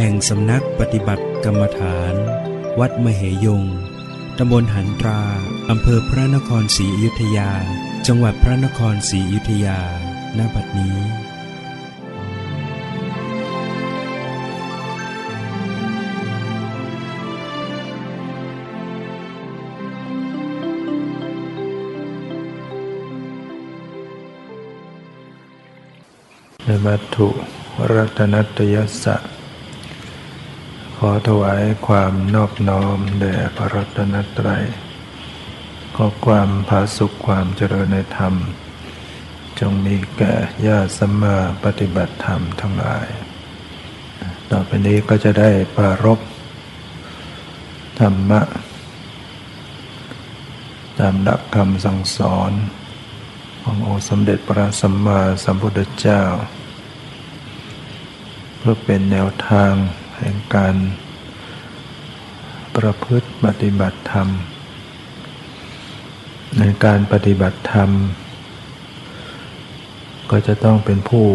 แห่งสำนักปฏิบัติกรรมฐาน วัดมเหยง ตำบลหันตรา อำเภอพระนครศรีอยุธยา จังหวัดพระนครศรีอยุธยา ณ บัดนี้ในวัตถุรัตนัตยสะ ขอถวายความนอบน้อมแด่พระรัตนตรัย ขอความผาสุขความเจริญในธรรม จงมีแก่ญาติสัมมาปฏิบัติธรรมทั้งหลาย ต่อไปนี้ก็จะได้ปรารบธรรมะ ตามหลักคำสั่งสอนขององค์สมเด็จพระสัมมาสัมพุทธเจ้า เพื่อเป็นแนวทาง แห่งการประพฤติปฏิบัติธรรม ในการปฏิบัติธรรม ก็จะต้องเป็นผู้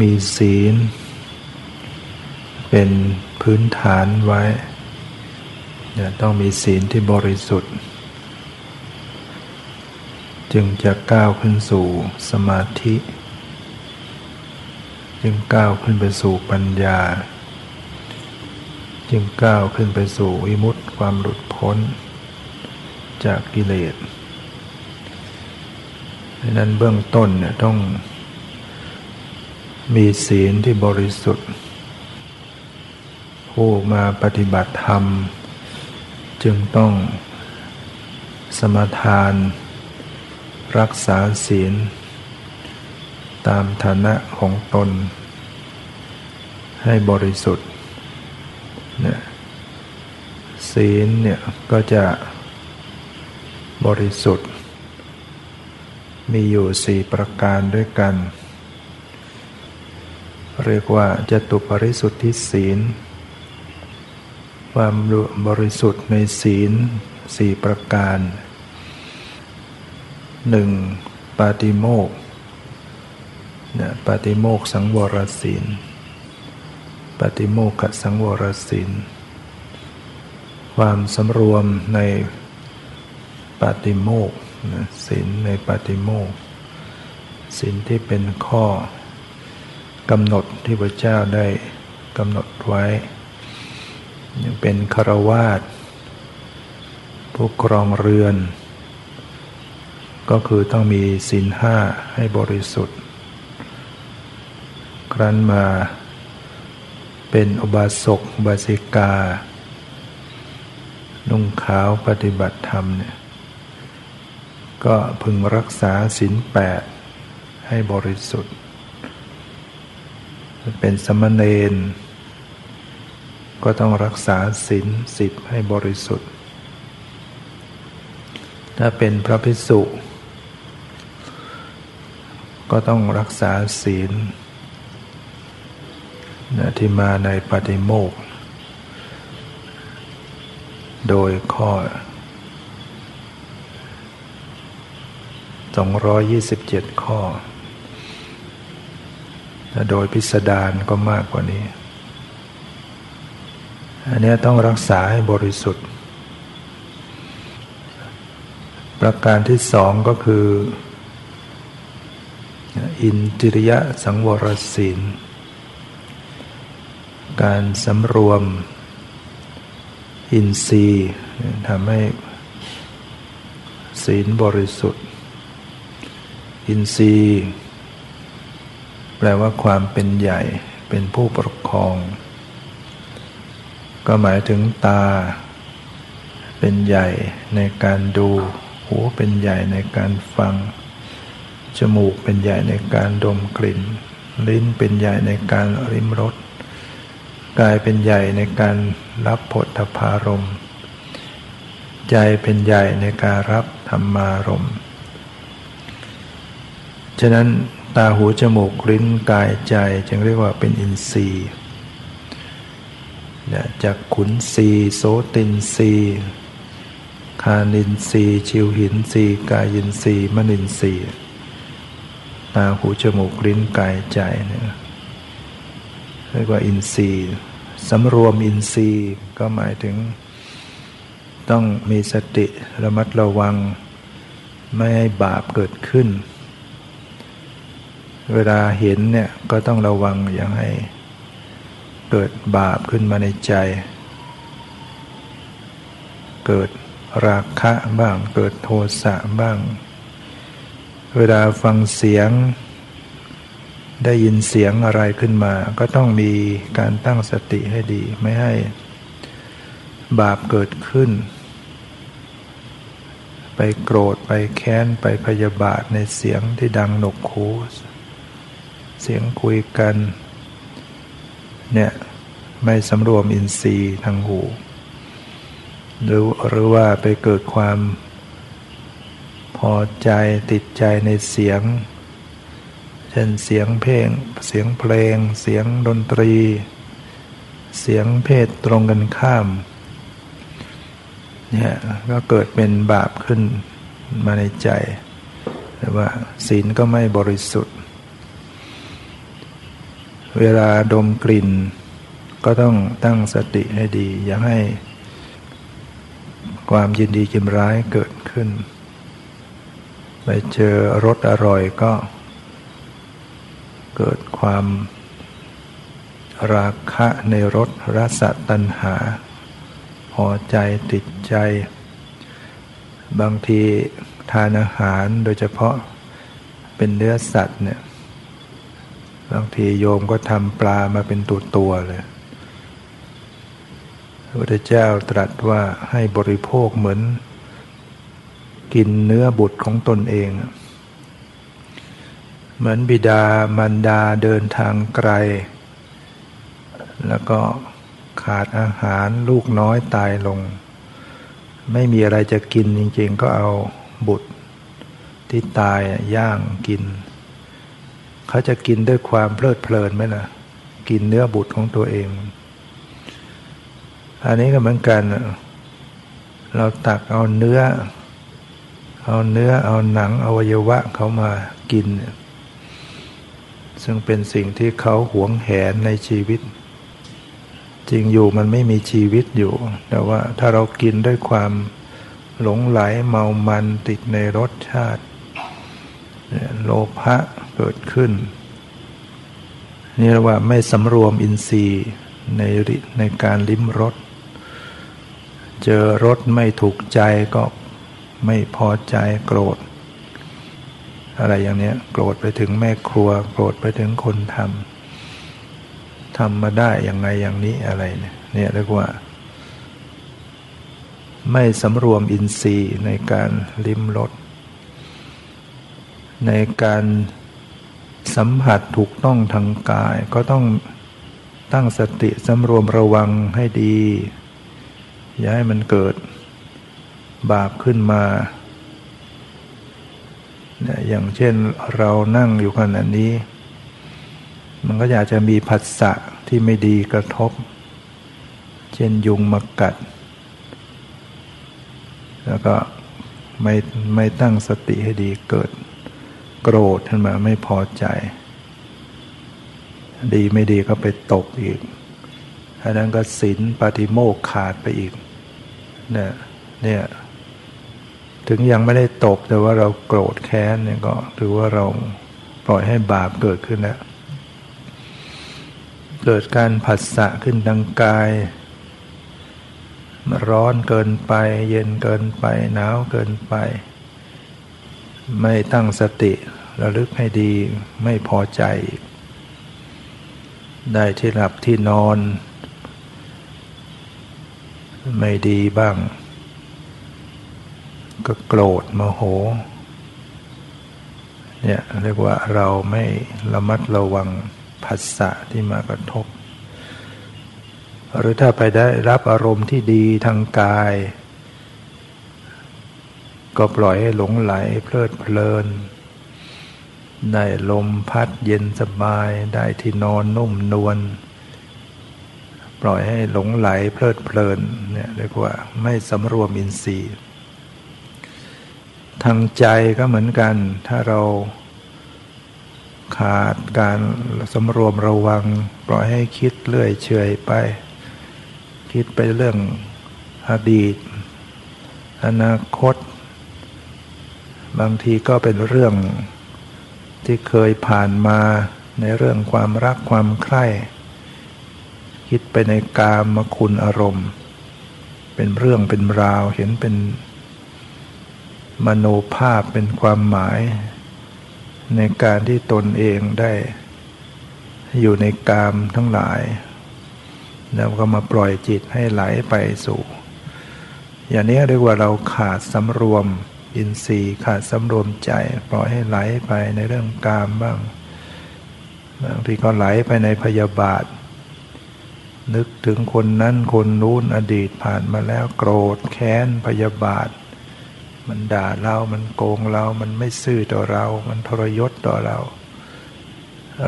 มีศีล เป็นพื้นฐานไว้จะต้องมีศีลที่บริสุทธิ์ จึงจะก้าวขึ้นสู่สมาธิ จึงก้าวขึ้นไปสู่ปัญญา จึงก้าวขึ้นไปสู่วิมุตติความหลุดพ้น จากกิเลสดังนั้นเบื้องต้นเนี่ยต้องมีศีลที่บริสุทธิ์ ผู้มาปฏิบัติธรรม จึงต้องสมทาน รักษาศีล ตามฐานะของตน ให้บริสุทธิ์เนี่ยศีลเนี่ยก็จะบริสุทธิ์ มีอยู่สี่ประการด้วยกัน เรียกว่าจตุปริสุทธิศีล ความบริสุทธิ์ในศีลสี่ประการหนึ่งปาติโมก นะปาติโมกสังวรศีลปาติโมกขสังวรศีล ความสำรวมในปาติโมกนะศีลในปาติโมกศีลที่เป็นข้อกำหนดที่พระเจ้าได้กำหนดไว้ ยังเป็นคารวาสผู้ครองเรือน ก็คือต้องมีศีลห้าให้บริสุทธิ์ ครั้นมา เป็นอุบาสกบาสิกา นุ่งขาวปฏิบัติธรรมเนี่ยก็พึงรักษาศีลแปดให้บริสุทธิ์ เป็นสมณเณรก็ต้องรักษาศีลสิบให้บริสุทธิ์ ถ้าเป็นพระภิกษุ ก็ต้องรักษาศีล นะที่มาในปฏิโมก โดยข้อ 227 ข้อ โดยพิสดารก็มากกว่านี้ อันนี้ต้องรักษาให้บริสุทธิ์ ประการที่สองก็คือ อินทิริยะสังวรศีล การสำรวม อินทรีย์ทำให้ศีลบริสุทธิ์ อินทรีย์ แปลว่าความเป็นใหญ่เป็นผู้ปกครอง ก็หมายถึงตา เป็นใหญ่ในการดู หูเป็นใหญ่ในการฟัง จมูกเป็นใหญ่ในการดมกลิ่น ลิ้นเป็นใหญ่ในการริมรส กายเป็นใหญ่ในการรับผลทพารม ใจเป็นใหญ่ในการรับธรรมารม ฉะนั้นตาหูจมูกลิ้นกายใจจึงเรียกว่าเป็นอินทรีย์จากขุนสีโสตินสีคานินสีชิวหินสีกายินสีมนินสีตาหูจมูกลิ้นกายใจเนี่ย เรียกว่าอินทรีย์สำรวมอินทรีย์ก็หมายถึง ต้องมีสติระมัดระวัง ไม่ให้บาปเกิดขึ้น เวลาเห็นเนี่ยก็ต้องระวังอย่างให้เกิดบาปขึ้นมาในใจ เกิดราคะบ้าง เกิดโทสะบ้าง เวลาฟังเสียง ได้ยินเสียงอะไรขึ้นมา ก็ต้องมีการตั้งสติให้ดี ไม่ให้บาปเกิดขึ้น ไปโกรธไปแค้นไปพยาบาทในเสียงที่ดังหนกหูเสียงคุยกัน เนี่ย ไม่สำรวมอินทรีย์ทางหู หรือหรือว่าไปเกิดความพอใจติดใจในเสียง ช่นเสียงเพลง เสียงเพลง เสียงดนตรี เสียงเพศตรงกันข้าม เนี่ยก็เกิดเป็นบาปขึ้นมาในใจแต่ว่าศีลก็ไม่บริสุทธิ์ เวลาดมกลิ่น ก็ต้องตั้งสติให้ดี อย่าให้ความยินดียินร้ายเกิดขึ้น ไปเจอรสอร่อยก็ เกิดความ ราคะในรสรสตัณหา พอใจติดใจ บางทีทานอาหารโดยเฉพาะเป็นเนื้อสัตว์เนี่ยบางทีโยมก็ทำปลามาเป็นตัวตัวเลยพระพุทธเจ้าตรัสว่าให้บริโภคเหมือน กินเนื้อบุตรของตนเอง เหมือนบิดามารดาเดินทางไกล แล้วก็ขาดอาหารลูกน้อยตายลง ไม่มีอะไรจะกินจริงๆ ก็เอาบุตรที่ตายย่างกิน เขาจะกินด้วยความเพลิดเพลินไหมล่ะ กินเนื้อบุตรของตัวเอง อันนี้ก็เหมือนกัน เราตักเอาเนื้อ เอาเนื้อเอาหนังอวัยวะเขามากิน ซึ่งเป็นสิ่งที่เขาหวงแหนในชีวิต จริงอยู่มันไม่มีชีวิตอยู่ แต่ว่าถ้าเรากินด้วยความหลงไหลเมามันติดในรสชาติ โลภะเกิดขึ้น นี่เรียกว่าไม่สำรวมอินทรีย์ในในการลิ้มรสเจอรสไม่ถูกใจก็ไม่พอใจโกรธ อะไรอย่างนี้โกรธไปถึงแม่ครัว โกรธไปถึงคนทำทำมาได้อย่างไงอย่างนี้อะไรเนี่ยเนี่ยเรียกว่า ไม่สำรวมอินทรีย์ในการลิ้มรสในการสัมผัสถูกต้องทางกาย ก็ต้องตั้งสติสำรวมระวังให้ดี อย่าให้มันเกิดบาปขึ้นมา อย่างเช่นเรานั่งอยู่ขณะนี้ มันก็อยากจะมีผัสสะที่ไม่ดีกระทบ เช่นยุงมากัด แล้วก็ไม่ไม่ตั้งสติให้ดีเกิด โกรธขึ้นมาไม่พอใจ ดีไม่ดีก็ไปตกอีกอันนั้นก็ศีลปฏิโมกขาดไปอีกเนี่ยเนี่ย ถึงยังไม่ได้ตกแต่ว่าเราโกรธแค้นเนี่ยก็ถือว่าเราปล่อยให้บาปเกิดขึ้นแล้วเกิดการผัสสะขึ้นทางกายร้อนเกินไป เย็นเกินไปหนาวเกินไป ไม่ตั้งสติระลึกให้ดีไม่พอใจ ได้ที่หลับที่นอน ไม่ดีบ้าง ก็โกรธโมโห เนี่ยเรียกว่าเราไม่ระมัดระวังภาษะที่มากระทบ หรือถ้าไปได้รับอารมณ์ที่ดีทางกาย ก็ปล่อยให้หลงไหลเพลิดเพลิน ได้ลมพัดเย็นสบายได้ที่นอนนุ่มนวลปล่อยให้หลงไหลเพลิดเพลินเนี่ยเรียกว่าไม่สำรวมอินทรีย์ ทางใจก็เหมือนกัน ถ้าเราขาดการสำรวมระวัง ปล่อยให้คิดเลื่อยเฉยไป คิดไปเรื่องอดีต อนาคต บางทีก็เป็นเรื่องที่เคยผ่านมาในเรื่องความรักความใคร่ คิดไปในกามคุณอารมณ์ เป็นเรื่องเป็นราวเห็นเป็น มโนภาพเป็นความหมาย ในการที่ตนเองได้ อยู่ในกามทั้งหลาย แล้วก็มาปล่อยจิตให้ไหลไปสู่ อย่างนี้เรียกว่าเราขาดสำรวมอินทรีย์ขาดสำรวมใจ ปล่อยให้ไหลไปในเรื่องกามบ้างบางทีก็ไหลไปในพยาบาท นึกถึงคนนั้นคนนู้นอดีตผ่านมาแล้วโกรธแค้นพยาบาท มันด่าเรา มันโกงเรา มันไม่ซื่อต่อเรา มันทรยศต่อเรา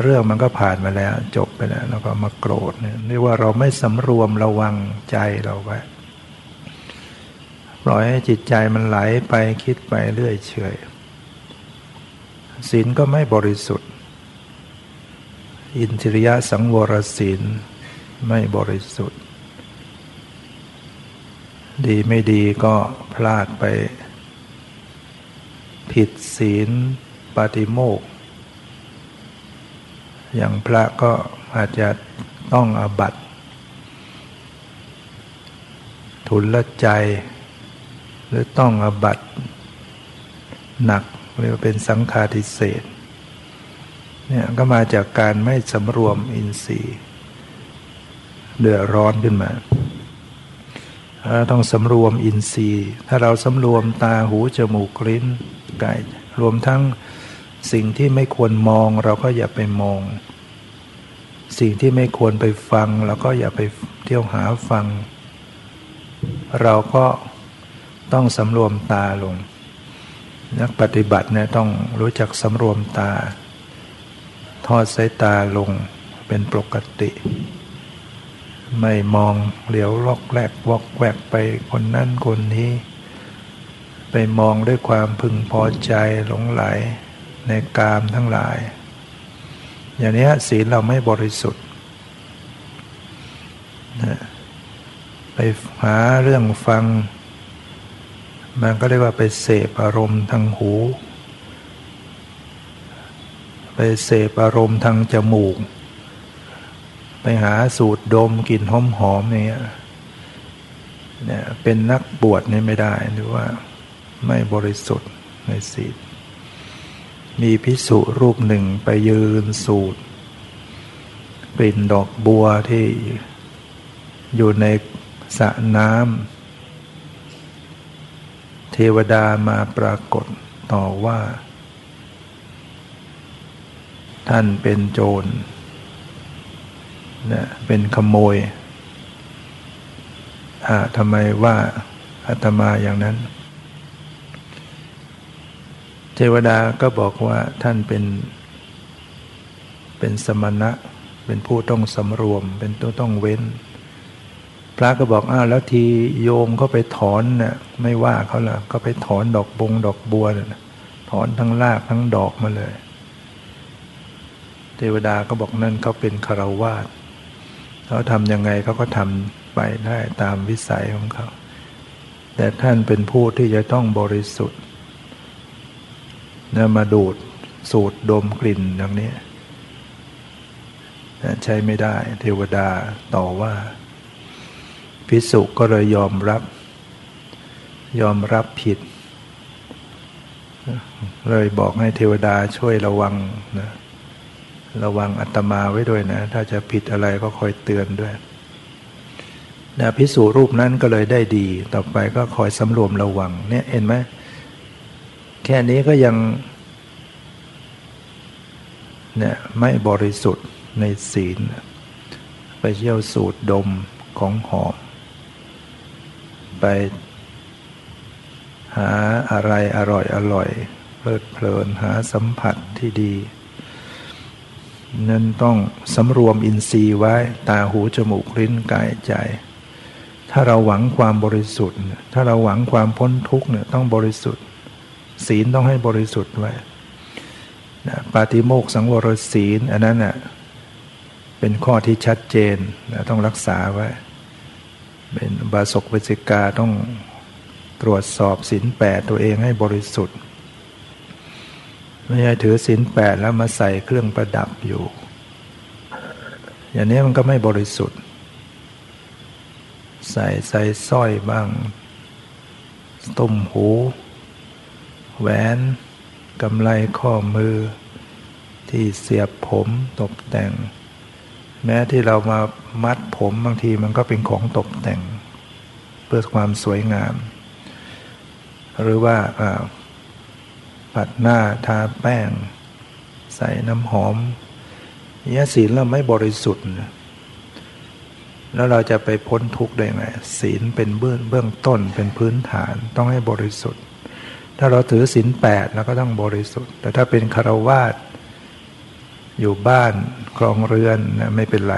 เรื่องมันก็ผ่านมาแล้ว จบไปแล้วแล้วก็มาโกรธเนี่ยเรียกว่าเราไม่สำรวมระวังใจเราไว้ปล่อยให้จิตใจมันไหลไปคิดไปเรื่อยเฉยศีลก็ไม่บริสุทธิ์ อินทริยสังวรศีลไม่บริสุทธิ์ ดีไม่ดีก็พลาดไป ผิดศีลปฏิโมก อย่างพระก็อาจจะต้องอบัตทุนละใจ หรือต้องอบัตหนักเรียกว่าเป็นสังฆาทิเศษเนี่ยก็มาจากการไม่สำรวมอินทรีย์เดือดร้อนขึ้นมา ต้องสำรวมอินทรีย์ ถ้าเราสำรวมตาหูจมูกลิ้นกายรวมทั้งสิ่งที่ไม่ควรมองเราก็อย่าไปมอง สิ่งที่ไม่ควรไปฟัง เราก็อย่าไปเที่ยวหาฟัง เราก็ต้องสำรวมตาลง นักปฏิบัติเนี่ยต้องรู้จักสำรวมตา ทอดสายตาลงเป็นปกติ ไม่มองเหลียวลอกแลกวอกแวกไปคนนั้นคนนี้ ไปมองด้วยความพึงพอใจหลงไหลในกามทั้งหลาย อย่างนี้ศีลเราไม่บริสุทธิ์ไปหาเรื่องฟัง มันก็เรียกว่าไปเสพอารมณ์ทางหู ไปเสพอารมณ์ทางจมูก หาสูตรดมกลิ่นหอมหอมเนี่ยเนี่ยเป็นนักบวชนี่ไม่ได้หรือว่าไม่บริสุทธิ์ในศีลมีพิสุรูปหนึ่งไปยืนสูตรกลิ่นดอกบัวที่อยู่ในสระน้ำเทวดามาปรากฏต่อว่า ท่านเป็นโจร นะเป็นขโมยอ่าทำไมว่าอาตมาอย่างนั้น เทวดาก็บอกว่าท่านเป็นเป็นสมณะ เป็นผู้ต้องสำรวม เป็นตัวต้องเว้น พระก็บอกอ้าวแล้วทีโยมก็ไปถอนนะ่ะไม่ว่าเขาละก็ไปถอนดอกบงดอกบัวนะถอนทั้งรากทั้งดอกมาเลย เทวดาก็บอกนั่นเขาเป็นคารวาส เขาทำยังไงเขาก็ทำไปได้ตามวิสัยของเขา แต่ท่านเป็นผู้ที่จะต้องบริสุทธิ์นะมาดูดสูดดมกลิ่นอย่างนี้ใช้ไม่ได้เทวดาต่อว่า พิสุก็เลยยอมรับ ยอมรับผิด เลยบอกให้เทวดาช่วยระวังนะ ระวังอัตมาไว้ด้วยนะ ถ้าจะผิดอะไรก็คอยเตือนด้วยนะพิสูรรูปนั้นก็เลยได้ดี ต่อไปก็คอยสำรวมระวัง เนี่ยเห็นไหมแค่นี้ก็ยังเนี่ยไม่บริสุทธิ์ในศีล ไปเที่ยวสูดดมของหอม ไปหาอะไรอร่อยอร่อยเพลิดเพลินหาสัมผัสที่ดี นั่นต้องสำรวมอินทรีย์ไว้ตาหูจมูกลิ้นกายใจ ถ้าเราหวังความบริสุทธิ์ ถ้าเราหวังความพ้นทุกข์เนี่ยต้องบริสุทธิ์ ศีลต้องให้บริสุทธิ์ไว้ปาติโมกสังวรศีลอันนั้นน่ะเป็นข้อที่ชัดเจนนะต้องรักษาไว้ เป็นบาศกวิจิกาต้องตรวจสอบศีลแปดตัวเองให้บริสุทธิ์ ไม่ใช่ถือศีลแปดแล้วมาใส่เครื่องประดับอยู่ อย่างนี้มันก็ไม่บริสุทธิ์ ใส่ใส่สร้อยบ้างตุ่มหู แหวนกำไรข้อมือ ที่เสียบผมตกแต่ง แม้ที่เรามามัดผมบางทีมันก็เป็นของตกแต่ง เพื่อความสวยงาม หรือว่า ปัดหน้าทาแป้ง ใส่น้ำหอมยศีลเราไม่บริสุทธิ์ แล้วเราจะไปพ้นทุกข์ได้ไง ศีลเป็นเบื้องเบื้องต้นเป็นพื้นฐานต้องให้บริสุทธิ์ ถ้าเราถือศีลแปดเราก็ต้องบริสุทธิ์ แต่ถ้าเป็นคารวาสอยู่บ้านครองเรือนนะไม่เป็นไร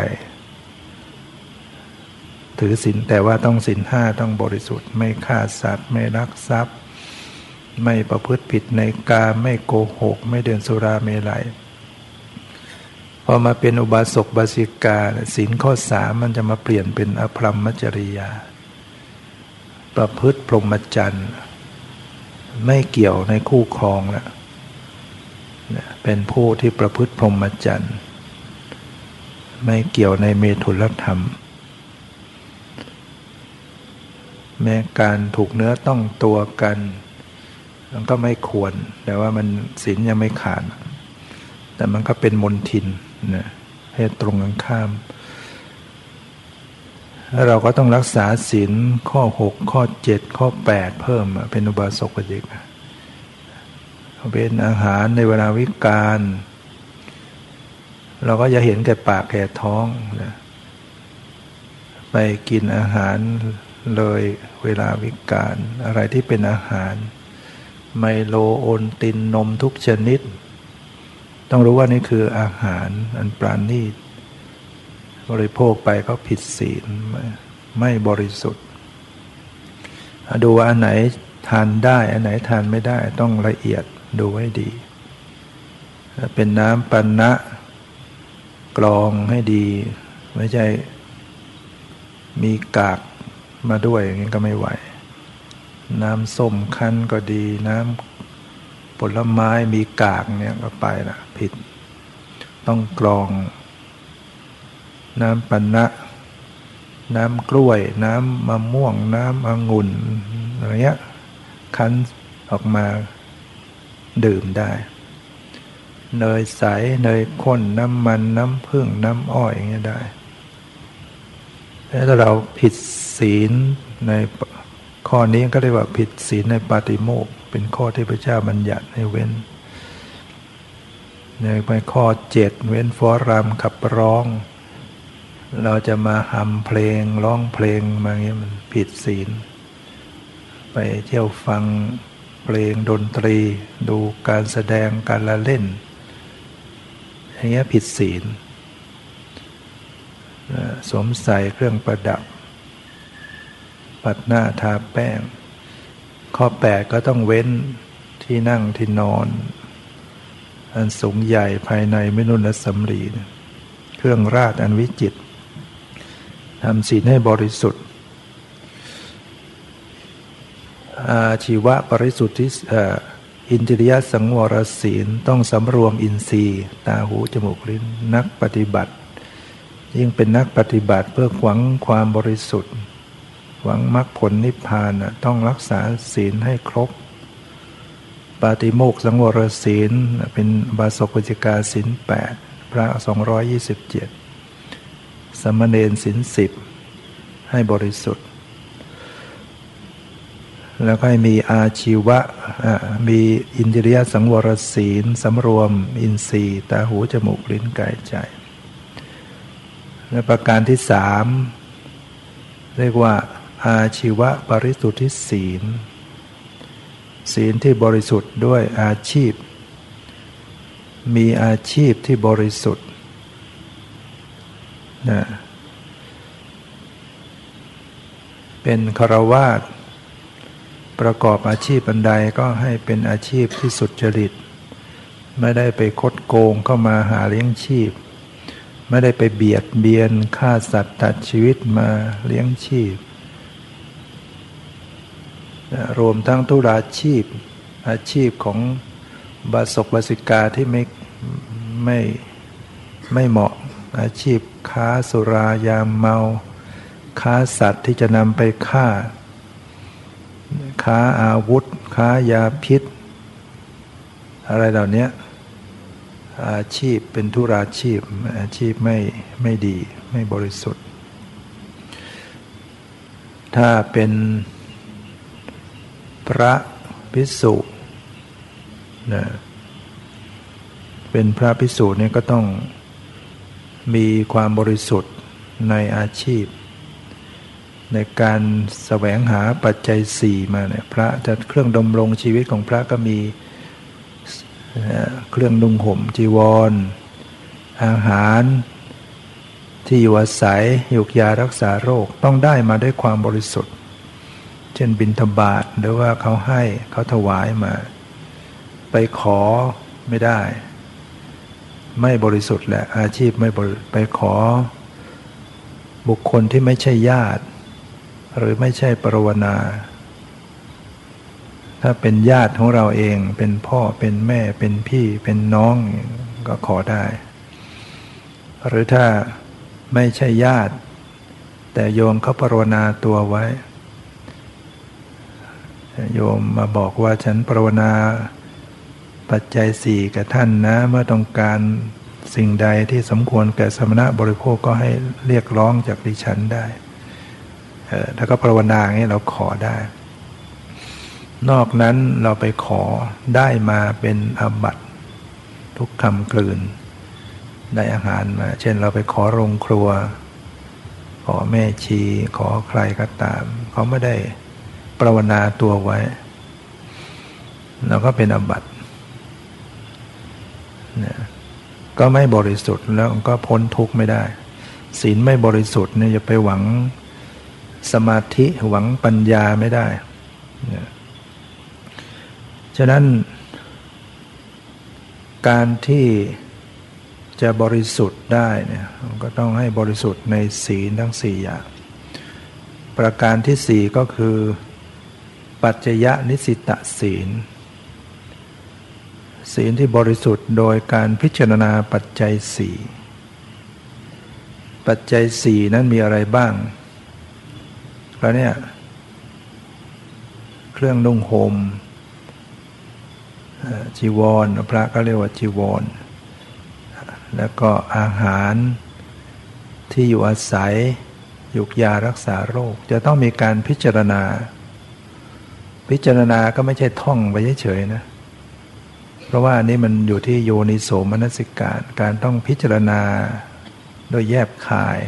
ถือศีลแต่ว่าต้องศีลห้าต้องบริสุทธิ์ ไม่ฆ่าสัตว์ ไม่รักทรัพย์ ไม่ประพฤติผิดในการไม่โกหก ไม่เดินสุราเมลัยพอมาเป็นอุบาสกบาสิกาศีลข้อสามมันจะมาเปลี่ยนเป็นอภรรมจริยา ประพฤติพรหมจรรย์ไม่เกี่ยวในคู่ครองแล้วเป็นผู้ที่ประพฤติพรหมจรรย์ไม่เกี่ยวในเมถุลธรรม แม้การถูกเนื้อต้องตัวกัน มันก็ไม่ควร แต่ว่ามันศีลยังไม่ขาด แต่มันก็เป็นมนทินนะให้ตรงกันข้ามแล้วเราก็ต้องรักษาศีลข้อ 6 ข้อ 7 ข้อ 8 เพิ่มเป็นอุบาสกจิกเป็นอาหารในเวลาวิกาลเราก็จะเห็นแก่ปากแก่ท้องนะไปกินอาหารเลยเวลาวิกาลอะไรที่เป็นอาหาร ไมโลโอนตินนมทุกชนิด ต้องรู้ว่านี่คืออาหารอันปราณีตบริโภคไปก็ผิดศีลไม่บริสุทธิ์ ดูว่าอันไหนทานได้ อันไหนทานไม่ได้ต้องละเอียดดูให้ดี เป็นน้ำปันนะกรองให้ดี ไม่ใช่มีกากมาด้วยอย่างนี้ก็ไม่ไหว น้ำส้มคั้นก็ดี น้ำผลไม้มีกากเนี่ยก็ไปละผิด ต้องกรอง น้ำปันนะ น้ำกล้วย น้ำมะม่วง น้ำองุ่นอะไรเงี้ยคั้นออกมาดื่มได้ เนยใส เนยข้น น้ำมัน น้ำผึ้ง น้ำอ้อยอย่างเงี้ยได้ถ้าเราผิดศีลใน ข้อนี้ก็เรียกว่าผิดศีลในปาติโมกเป็นข้อที่พระเจ้าบัญญัติให้เว้นในไปข้อเจ็ดเว้นฟอรามขับร้อง เราจะมาหำเพลงร้องเพลงมาเงี้ยมันผิดศีล ไปเที่ยวฟังเพลงดนตรี ดูการแสดงการละเล่น อย่างเงี้ยผิดศีลสวมใส่เครื่องประดับ ปัดหน้าทาแป้ง ข้อแปดก็ต้องเว้นที่นั่งที่นอน อันสูงใหญ่ภายในไม่นุนและสำลีเครื่องราชอันวิจิตทำศีลให้บริสุทธิ์อาชีวะบริสุทธิ์ที่อินทรียสังวรศีลต้องสำรวมอินทรีย์ตาหูจมูกลิ้นนักปฏิบัติ ยิ่งเป็นนักปฏิบัติเพื่อหวังความบริสุทธิ์ หวังมรรคผลนิพพานต้องรักษาศีลให้ครบ ปาติโมกสังวรศีล เป็นบาศกวิจิกาศีลแปดพระสองร้อยยี่สิบเจ็ดสมณเณรศีลสิบให้บริสุทธิ์ แล้วก็ให้มีอาชีวะมีอินทรียสังวรศีลสำรวมอินทรีย์ตาหูจมูกลิ้นกายใจ และประการที่สามเรียกว่า อาชีวะบริสุทธิศีล ศีลที่บริสุทธิ์ด้วยอาชีพ มีอาชีพที่บริสุทธิ์นะเป็นคารวาสประกอบอาชีพบันไดก็ให้เป็นอาชีพที่สุจริต ไม่ได้ไปคดโกงเข้ามาหาเลี้ยงชีพ ไม่ได้ไปเบียดเบียนฆ่าสัตว์ตัดชีวิตมาเลี้ยงชีพ รวมทั้งทุราชีพ อาชีพของบาศกบาสิกาที่ไม่ไม่ไม่เหมาะอาชีพค้าสุรายาเมา ค้าสัตว์ที่จะนำไปฆ่า ค้าอาวุธ ค้ายาพิษ อะไรเหล่านี้อาชีพเป็นทุราชีพ อาชีพไม่ไม่ดีไม่บริสุทธิ์ ถ้าเป็น พระพิสุนะเป็นพระพิสุเนี่ยก็ต้องมีความบริสุทธิ์ในอาชีพ ในการแสวงหาปัจจัยสี่มาเนี่ยพระจะเครื่องดำรงชีวิตของพระก็มีเครื่องนุ่งห่มจีวร อาหารที่อยู่อาศัยยุกยารักษาโรคต้องได้มาด้วยความบริสุทธิ์ เช่นบิณฑบาตหรือว่าเขาให้เขาถวายมา ไปขอไม่ได้ ไม่บริสุทธิ์แหละอาชีพไม่ไปขอ บุคคลที่ไม่ใช่ญาติ หรือไม่ใช่ปรวนา ถ้าเป็นญาติของเราเองเป็นพ่อเป็นแม่เป็นพี่เป็นน้องก็ขอได้ หรือถ้าไม่ใช่ญาติ แต่โยมเขาปรวนาตัวไว้ โยมมาบอกว่าฉันปรวนา ปัจจัยสี่กับท่านนะ เมื่อต้องการสิ่งใดที่สมควรแก่สมณะบริโภคก็ให้เรียกร้องจากดิฉันได้ถ้าก็ภาวนาอย่างนี้เราขอได้ นอกนั้นเราไปขอได้มาเป็นอบัตทุกคำกลืน ได้อาหารมา เช่นเราไปขอโรงครัว ขอแม่ชี ขอใครก็ตาม เขาไม่ได้ ปรวนาตัวไว้ เราก็เป็นอบัติเนี่ยก็ไม่บริสุทธิ์แล้วก็พ้นทุกข์ไม่ได้ ศีลไม่บริสุทธิ์เนี่ยจะไปหวังสมาธิหวังปัญญาไม่ได้ฉะนั้น การที่จะบริสุทธิ์ได้เนี่ยก็ต้องให้บริสุทธิ์ในศีลทั้งสี่อย่าง ประการที่สี่ก็คือ ปัจจยนิสิตศีล ศีลที่บริสุทธิ์โดยการพิจารณาปัจจัยสี่ปัจจัยสี่นั้นมีอะไรบ้างแล้วเนี่ยเครื่องนุ่งหม่มจีวรพระก็เรียกว่าจีวร แล้วก็อาหารที่อยู่อาศัยยุกยารักษาโรค จะต้องมีการพิจารณา พิจารณาก็ไม่ใช่ท่องไปเฉยๆนะ เพราะว่าอันนี้มันอยู่ที่โยนิโสมนสิการ การต้องพิจารณาโดยแยบคาย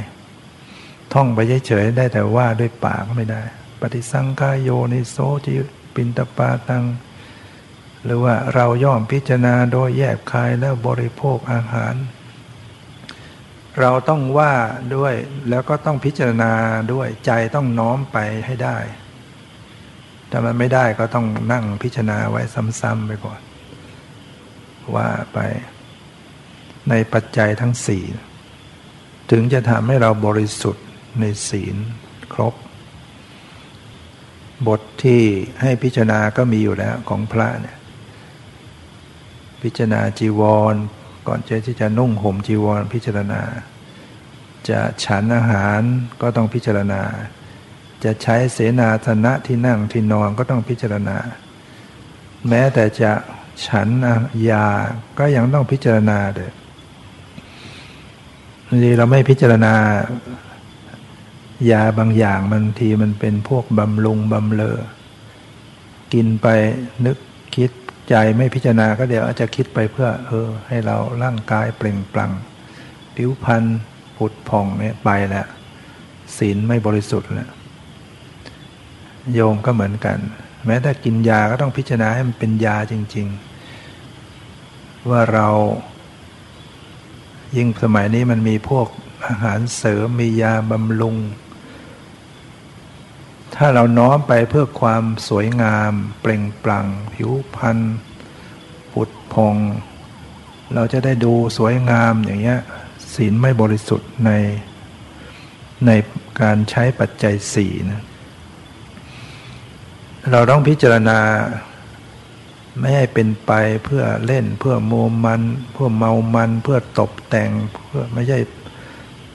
ท่องไปเฉยๆได้แต่ว่าด้วยปากไม่ได้ ปฏิสังขายโยนิโสจิปินตปาตัง หรือว่าเราย่อมพิจารณาโดยแยบคายแล้วบริโภคอาหาร เราต้องว่าด้วยแล้วก็ต้องพิจารณาด้วยใจต้องน้อมไปให้ได้ ถ้ามันไม่ได้ก็ต้องนั่งพิจารณาไว้ซ้ำๆไปก่อน ว่าไปในปัจจัยทั้งสี่ถึงจะทำให้เราบริสุทธิ์ในศีลครบ บทที่ให้พิจารณาก็มีอยู่แล้วของพระเนี่ยพิจารณาจีวร ก่อนจะที่จะนุ่งห่มจีวรพิจารณา จะฉันอาหารก็ต้องพิจารณา จะใช้เสนาสนะที่นั่งที่นอนก็ต้องพิจารณา แม้แต่จะฉันยาก็ยังต้องพิจารณาเด้บางทีเราไม่พิจารณายาบางอย่างบางทีมันเป็นพวกบำรุงบำเลอ กินไปนึกคิดใจไม่พิจารณาก็เดี๋ยวอาจจะคิดไปเพื่อ เออ ให้เราร่างกายเปล่งปลั่งผิวพรรณผุดผ่องเนี่ยไปแล้วศีลไม่บริสุทธิ์แล้ว โยมก็เหมือนกัน แม้แต่กินยาก็ต้องพิจารณาให้มันเป็นยาจริง ๆ ว่าเรา ยิ่งสมัยนี้มันมีพวกอาหารเสริมมียาบำรุง ถ้าเราน้อมไปเพื่อความสวยงาม เปล่งปลั่ง ผิวพรรณผุดพอง เราจะได้ดูสวยงามอย่างเงี้ยศีลไม่บริสุทธิ์ในในการใช้ปัจจัยสี่นะ เราต้องพิจารณา ไม่ให้เป็นไปเพื่อเล่นเพื่อโมมัน เพื่อเมามัน เพื่อตกแต่งเพื่อไม่ใช่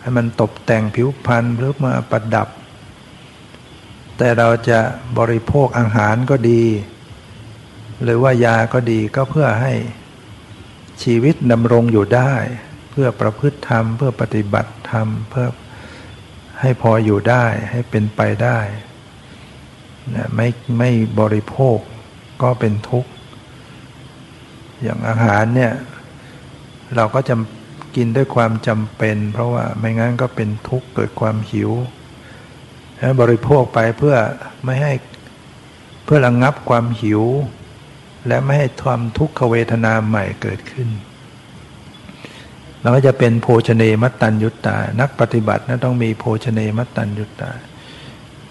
ให้มันตกแต่งผิวพรรณหรือมาประดับ แต่เราจะบริโภคอาหารก็ดี หรือว่ายาก็ดีก็เพื่อให้ชีวิตดำรงอยู่ได้ เพื่อประพฤติธรรม เพื่อปฏิบัติธรรม เพื่อให้พออยู่ได้ให้เป็นไปได้ ไม่ไม่บริโภคก็เป็นทุกข์ อย่างอาหารเนี่ย เราก็จะกินด้วยความจำเป็น เพราะว่าไม่งั้นก็เป็นทุกข์เกิดความหิวแล้วบริโภคไปเพื่อไม่ให้เพื่อระงงับความหิว และไม่ให้ความทุกขเวทนาใหม่เกิดขึ้นเราก็จะเป็นโภชเนมัตตัญยุตตา นักปฏิบัตินะต้องมีโภชเนมัตตัญยุตตา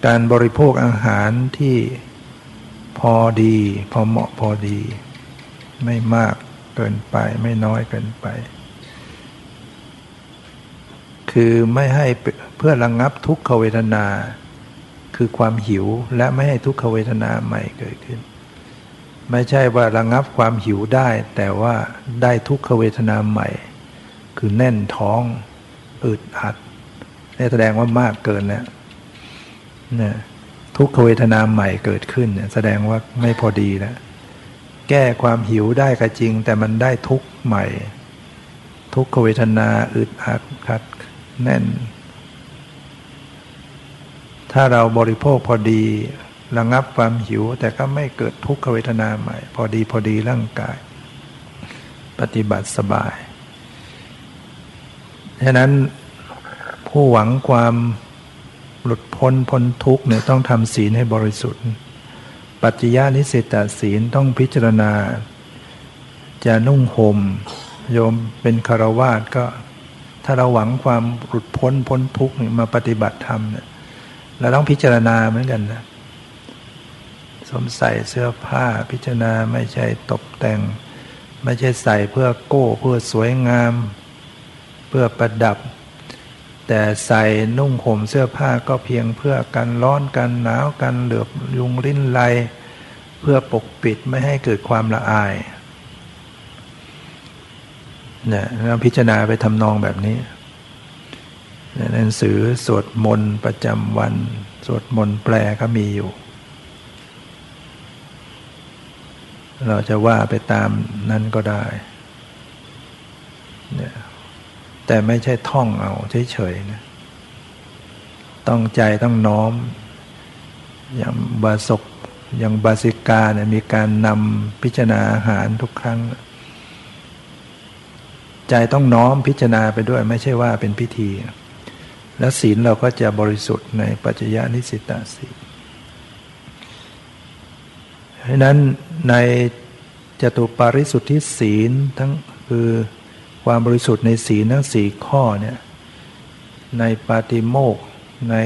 การบริโภคอาหารที่พอดี พอเหมาะพอดี ไม่มากเกินไปไม่น้อยเกินไป คือไม่ให้เพื่อระงงับทุกขเวทนา คือความหิวและไม่ให้ทุกขเวทนาใหม่เกิดขึ้น ไม่ใช่ว่าระงงับความหิวได้ แต่ว่าได้ทุกขเวทนาใหม่ คือแน่นท้องอึดอัดนี่แสดงว่ามากเกินแล้ว เนี่ยทุกขเวทนาใหม่เกิดขึ้นเนี่ยแสดงว่าไม่พอดีแล้วแก้ความหิวได้ก็จริง แต่มันได้ทุกใหม่ ทุกขเวทนาอึดอัดขัดแน่น ถ้าเราบริโภคพอดีระงับความหิว แต่ก็ไม่เกิดทุกขเวทนาใหม่ พอดีพอดีร่างกาย ปฏิบัติสบาย ฉะนั้นผู้หวังความ หลุดพ้นพ้นทุกเนี่ยต้องทำศีลให้บริสุทธิ์ ปัจจยานิสิตศีลต้องพิจารณา จะนุ่งห่มโยมเป็นคารวาสก็ถ้าเราหวังความหลุดพ้นพ้นทุกข์มาปฏิบัติธรรมเนี่ยเราต้องพิจารณาเหมือนกันนะสวมใส่เสื้อผ้าพิจารณาไม่ใช่ตกแต่ง ไม่ใช่ใส่เพื่อโก้เพื่อสวยงาม เพื่อประดับ แต่ใส่นุ่งห่มเสื้อผ้าก็เพียงเพื่อกันร้อนกันหนาวกันเหลือบยุงลิ้นไลเพื่อปกปิดไม่ให้เกิดความละอายเนี่ยเราพิจารณาไปทำนองแบบนี้หนังสือสวดมนต์ประจำวัน สวดมนต์แปลก็มีอยู่ เราจะว่าไปตามนั้นก็ได้เนี่ย แต่ไม่ใช่ท่องเอาเฉยๆนะต้องใจต้องน้อม อย่างบาศกอย่างบาสิกาเนี่ยมีการนำพิจารณาอาหารทุกครั้ง ใจต้องน้อมพิจารณาไปด้วยไม่ใช่ว่าเป็นพิธี แล้วศีลเราก็จะบริสุทธิ์ในปัจจยานิสิตาศีลเพราะนั้นในจตุปาริสุทธิศีลทั้งคือ ความบริสุทธิ์ในศีทั้งสี่ข้อเนี่ยในปาติโมกใน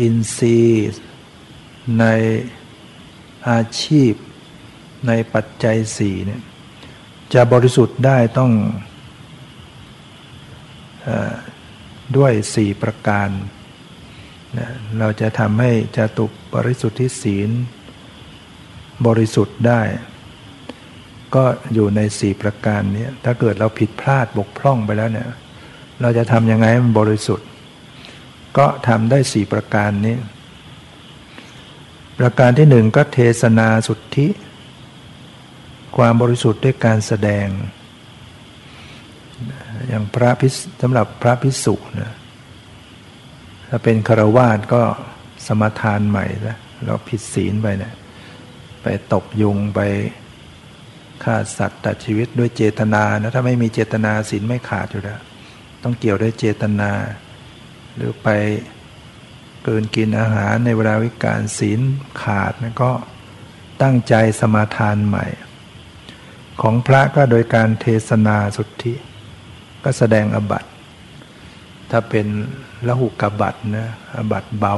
อินทรีย์ในอาชีพ ในปัจจัยสี่เนี่ยจะบริสุทธิ์ได้ต้องอด้วยสี่ประการนะเราจะทำให้จตุบริสุทธิศีล บริสุทธิ์ได้ ก็อยู่ในสี่ประการนี้ถ้าเกิดเราผิดพลาดบกพร่องไปแล้วเนี่ย เราจะทำยังไงให้มันบริสุทธิ์ ก็ทำได้สี่ประการนี้ ประการที่หนึ่งก็เทศนาสุทธิ ความบริสุทธิ์ด้วยการแสดง อย่างพระพิสำหรับพระพิสุนะถ้าเป็นคารวาสก็สมทานใหม่แล้วเราผิดศีลไปเนะี่ยไปตกยุงไป ฆ่าสัตว์ตัดชีวิตด้วยเจตนานะถ้าไม่มีเจตนาศีลไม่ขาดอยู่แล้วต้องเกี่ยวด้วยเจตนา หรือไปเกินกินอาหารในเวลาวิการศีลขาดนะก็ตั้งใจสมาทานใหม่ ของพระก็โดยการเทศนาสุทธิ ก็แสดงอบัตถ้าเป็นละหุกบัตนะอบัตเบา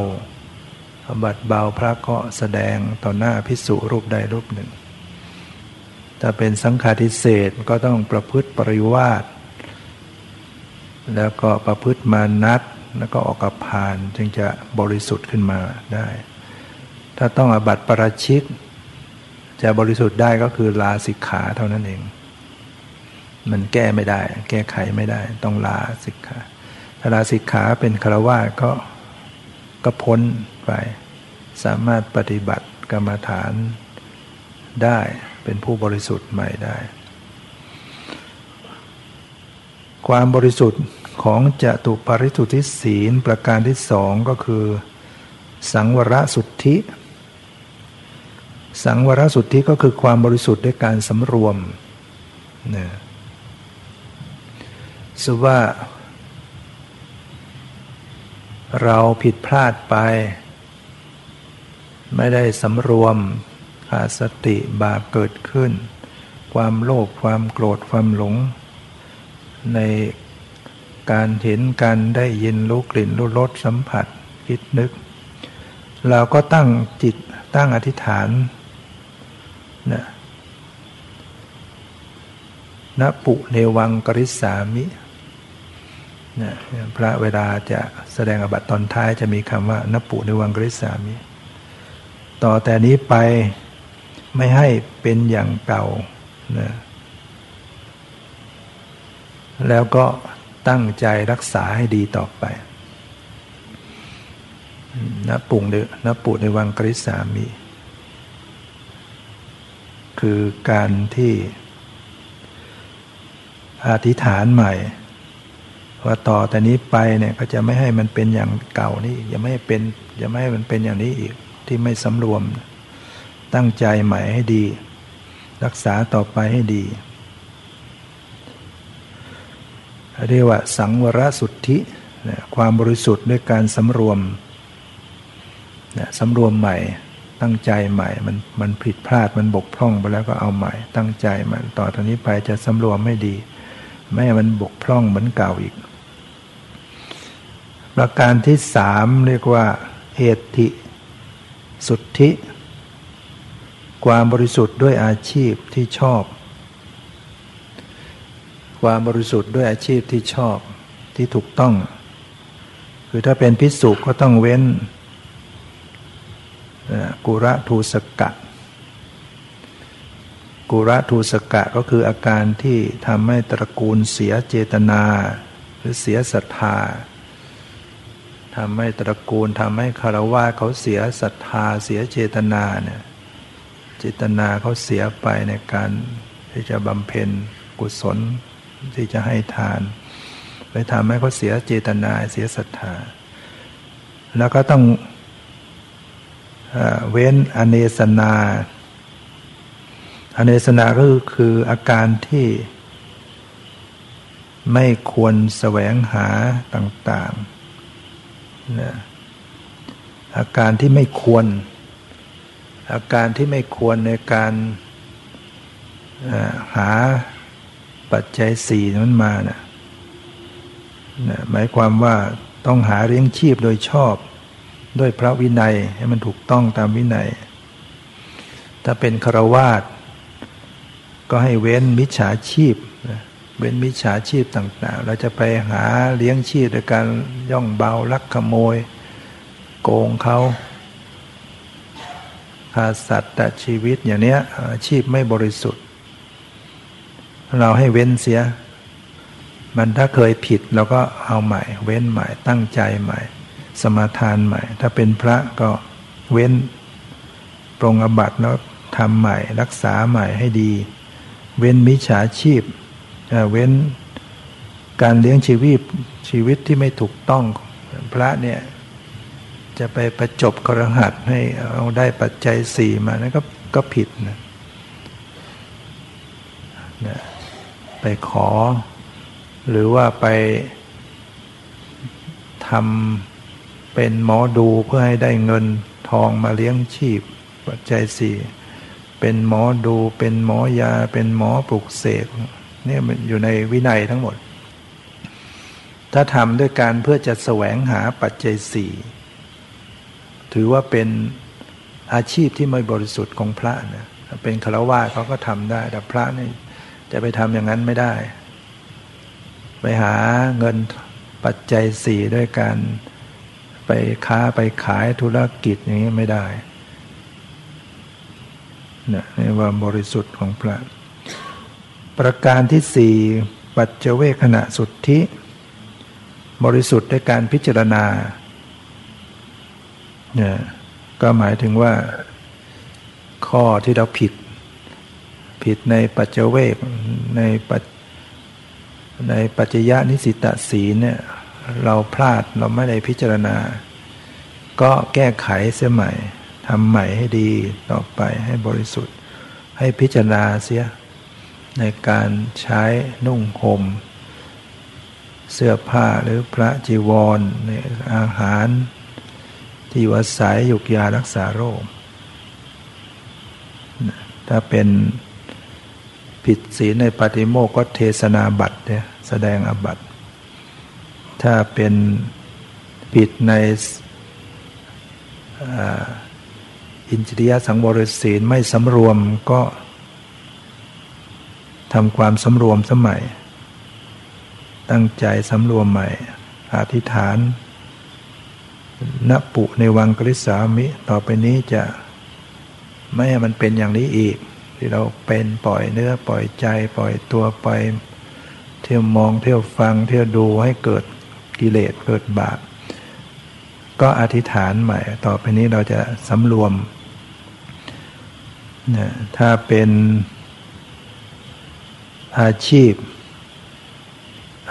อบัตเบาพระก็แสดงต่อหน้าพิสุรูปใดรูปหนึ่ง ถ้าเป็นสังฆาทิเศษก็ต้องประพฤติปริวาสแล้วก็ประพฤติมานัดแล้วก็ออกกับพานจึงจะบริสุทธิ์ขึ้นมาได้ ถ้าต้องอบัติประชิก จะบริสุทธิ์ได้ก็คือลาสิกขาเท่านั้นเอง มันแก้ไม่ได้ แก้ไขไม่ได้ ต้องลาสิกขาถ้าลาสิกขาเป็นคารวะก็ก็พ้นไป สามารถปฏิบัติกรรมฐานได้ เป็นผู้บริสุทธิ์ใหม่ได้ ความบริสุทธิ์ของจตุปริสุทธิศีลประการที่สองก็คือ สังวรสุทธิ สังวรสุทธิก็คือความบริสุทธิ์ด้วยการสำรวมนี่ยสุว่า เราผิดพลาดไป ไม่ได้สำรวม ขาดสติบาปเกิดขึ้น ความโลภความโกรธความหลง ในการเห็นการได้ยินรู้กลิ่นรู้รสสัมผัสคิดนึก เราก็ตั้งจิตตั้งอธิษฐานนะนปุเนวังกริสามินะพระเวลาจะแสดงอบัตตอนท้ายจะมีคำว่านปุเนวังกริสามิ ต่อแต่นี้ไป ไม่ให้เป็นอย่างเก่านะแล้วก็ตั้งใจรักษาให้ดีต่อไปนะปุ่งเดนะปุในวังกริสามี คือการที่อธิษฐานใหม่ ว่าต่อแต่นี้ไปเนี่ยก็จะไม่ให้มันเป็นอย่างเก่านี่อย่าไม่ให้เป็นอย่าไม่ให้มันเป็นอย่างนี้อีกที่ไม่สำรวม ตั้งใจใหม่ให้ดี รักษาต่อไปให้ดี เรียกว่าสังวรสุทธิความบริสุทธิ์ด้วยการสำรวมสำรวมใหม่ ตั้งใจใหม่ มันมันผิดพลาดมันบกพร่องไปแล้วก็เอาใหม่ ตั้งใจมันต่อตอนนี้ไปจะสำรวมไม่ดี ไม่ให้มันบกพร่องเหมือนเก่าอีก ประการที่สามเรียกว่าเหติ สุทธิ ความบริสุทธิ์ด้วยอาชีพที่ชอบ ความบริสุทธิ์ด้วยอาชีพที่ชอบที่ถูกต้อง คือถ้าเป็นพิสุก็ต้องเว้นกุระทูสกะ กุระทูสกะก็คืออาการที่ทำให้ตระกูลเสียเจตนา หรือเสียศรัทธาทำให้ตระกูลทำให้คารวะเขาเสียศรัทธาเสียเจตนาเนี่ย จตนาเขาเสียไปในการที่จะบำเพ็ญกุศลที่จะให้ทาน ไปทำให้เขาเสียเจตนาเสียศรัทธา แล้วก็ต้องเว้นอเนสนา อเนสนาก็คืออาการที่ไม่ควรแสวงหาต่างๆนะอาการที่ไม่ควร อาการที่ไม่ควรในการหาปัจจัยสี่นั้นมานะนะหมายความว่าต้องหาเลี้ยงชีพโดยชอบ ด้วยพระวินัยให้มันถูกต้องตามวินัย ถ้าเป็นครวาสก็ให้เว้นมิจฉาชีพเว้นมิจฉาชีพต่างๆ เราจะไปหาเลี้ยงชีพโดยการย่องเบาลักขโมย โกงเขา ขาสัตว์แต่ชีวิตอย่างนี้อาชีพไม่บริสุทธิ์ เราให้เว้นเสีย มันถ้าเคยผิดเราก็เอาใหม่ เว้นใหม่ตั้งใจใหม่ สมาทานใหม่ ถ้าเป็นพระก็เว้นปรงอบัตแล้วทำใหม่ รักษาใหม่ให้ดี เว้นมิจฉาชีพเว้นการเลี้ยงชีวิตชีวิตที่ไม่ถูกต้องพระเนี่ย จะไปประจบกระหัดให้เอาได้ปัจจัยสี่มานั่นก็ก็ผิดนะนะไปขอ หรือว่าไปททำเป็นหมอดูเพื่อให้ได้เงินทองมาเลี้ยงชีพ ปัจจัยสี่เป็นหมอดูเป็นหมอยาเป็นหมอปลุกเสกเนี่ยมันอยู่ในวินัยทั้งหมด ถ้าทำด้วยการเพื่อจะแสวงหาปัจจัยสี่ ถือว่าเป็นอาชีพที่ไม่บริสุทธิ์ของพระนะเป็นฆราวาสเขาก็ทำได้ แต่พระนี่จะไปทำอย่างนั้นไม่ได้ ไปหาเงินปัจจัยสี่ด้วยการไปค้าไปขายธุรกิจอย่างนี้ไม่ได้นี่นี่ว่าบริสุทธิ์ของพระ ประการที่สี่ปัจเจเวขณะสุทธิ บริสุทธิ์ด้วยการพิจารณา เนี่ยก็หมายถึงว่าข้อที่เราผิด ผิดในปัจเจเวกในปัจในปัจจยนิสิตศีเนี่ยเราพลาดเราไม่ได้พิจารณา ก็แก้ไขเสียใหม่ทำใหม่ให้ดีต่อไปให้บริสุทธิ์ ให้พิจารณาเสีย ในการใช้นุ่งห่มเสื้อผ้าหรือพระจีวรในอาหาร ที่อยู่อาศัยยุกยารักษาโรค ถ้าเป็นผิดศีลในปฏิโมกก็เทศนาบัตรเนี่ยแสดงอบัตถ้าเป็นผิดในอินทรียสังวรศีลไม่สำรวมก็ทำความสำรวมสมัย ตั้งใจสำรวมใหม่ อธิษฐาน นปุในวังกฤษสามิ ต่อไปนี้จะไม่ให้มันเป็นอย่างนี้อีก ที่เราเป็นปล่อยเนื้อปล่อยใจปล่อยตัวไป เที่ยวมองเที่ยวฟังเที่ยวดูให้เกิดกิเลสเกิดบาปก็อธิษฐานใหม่ ต่อไปนี้เราจะสำรวมนะถ้าเป็นอาชีพ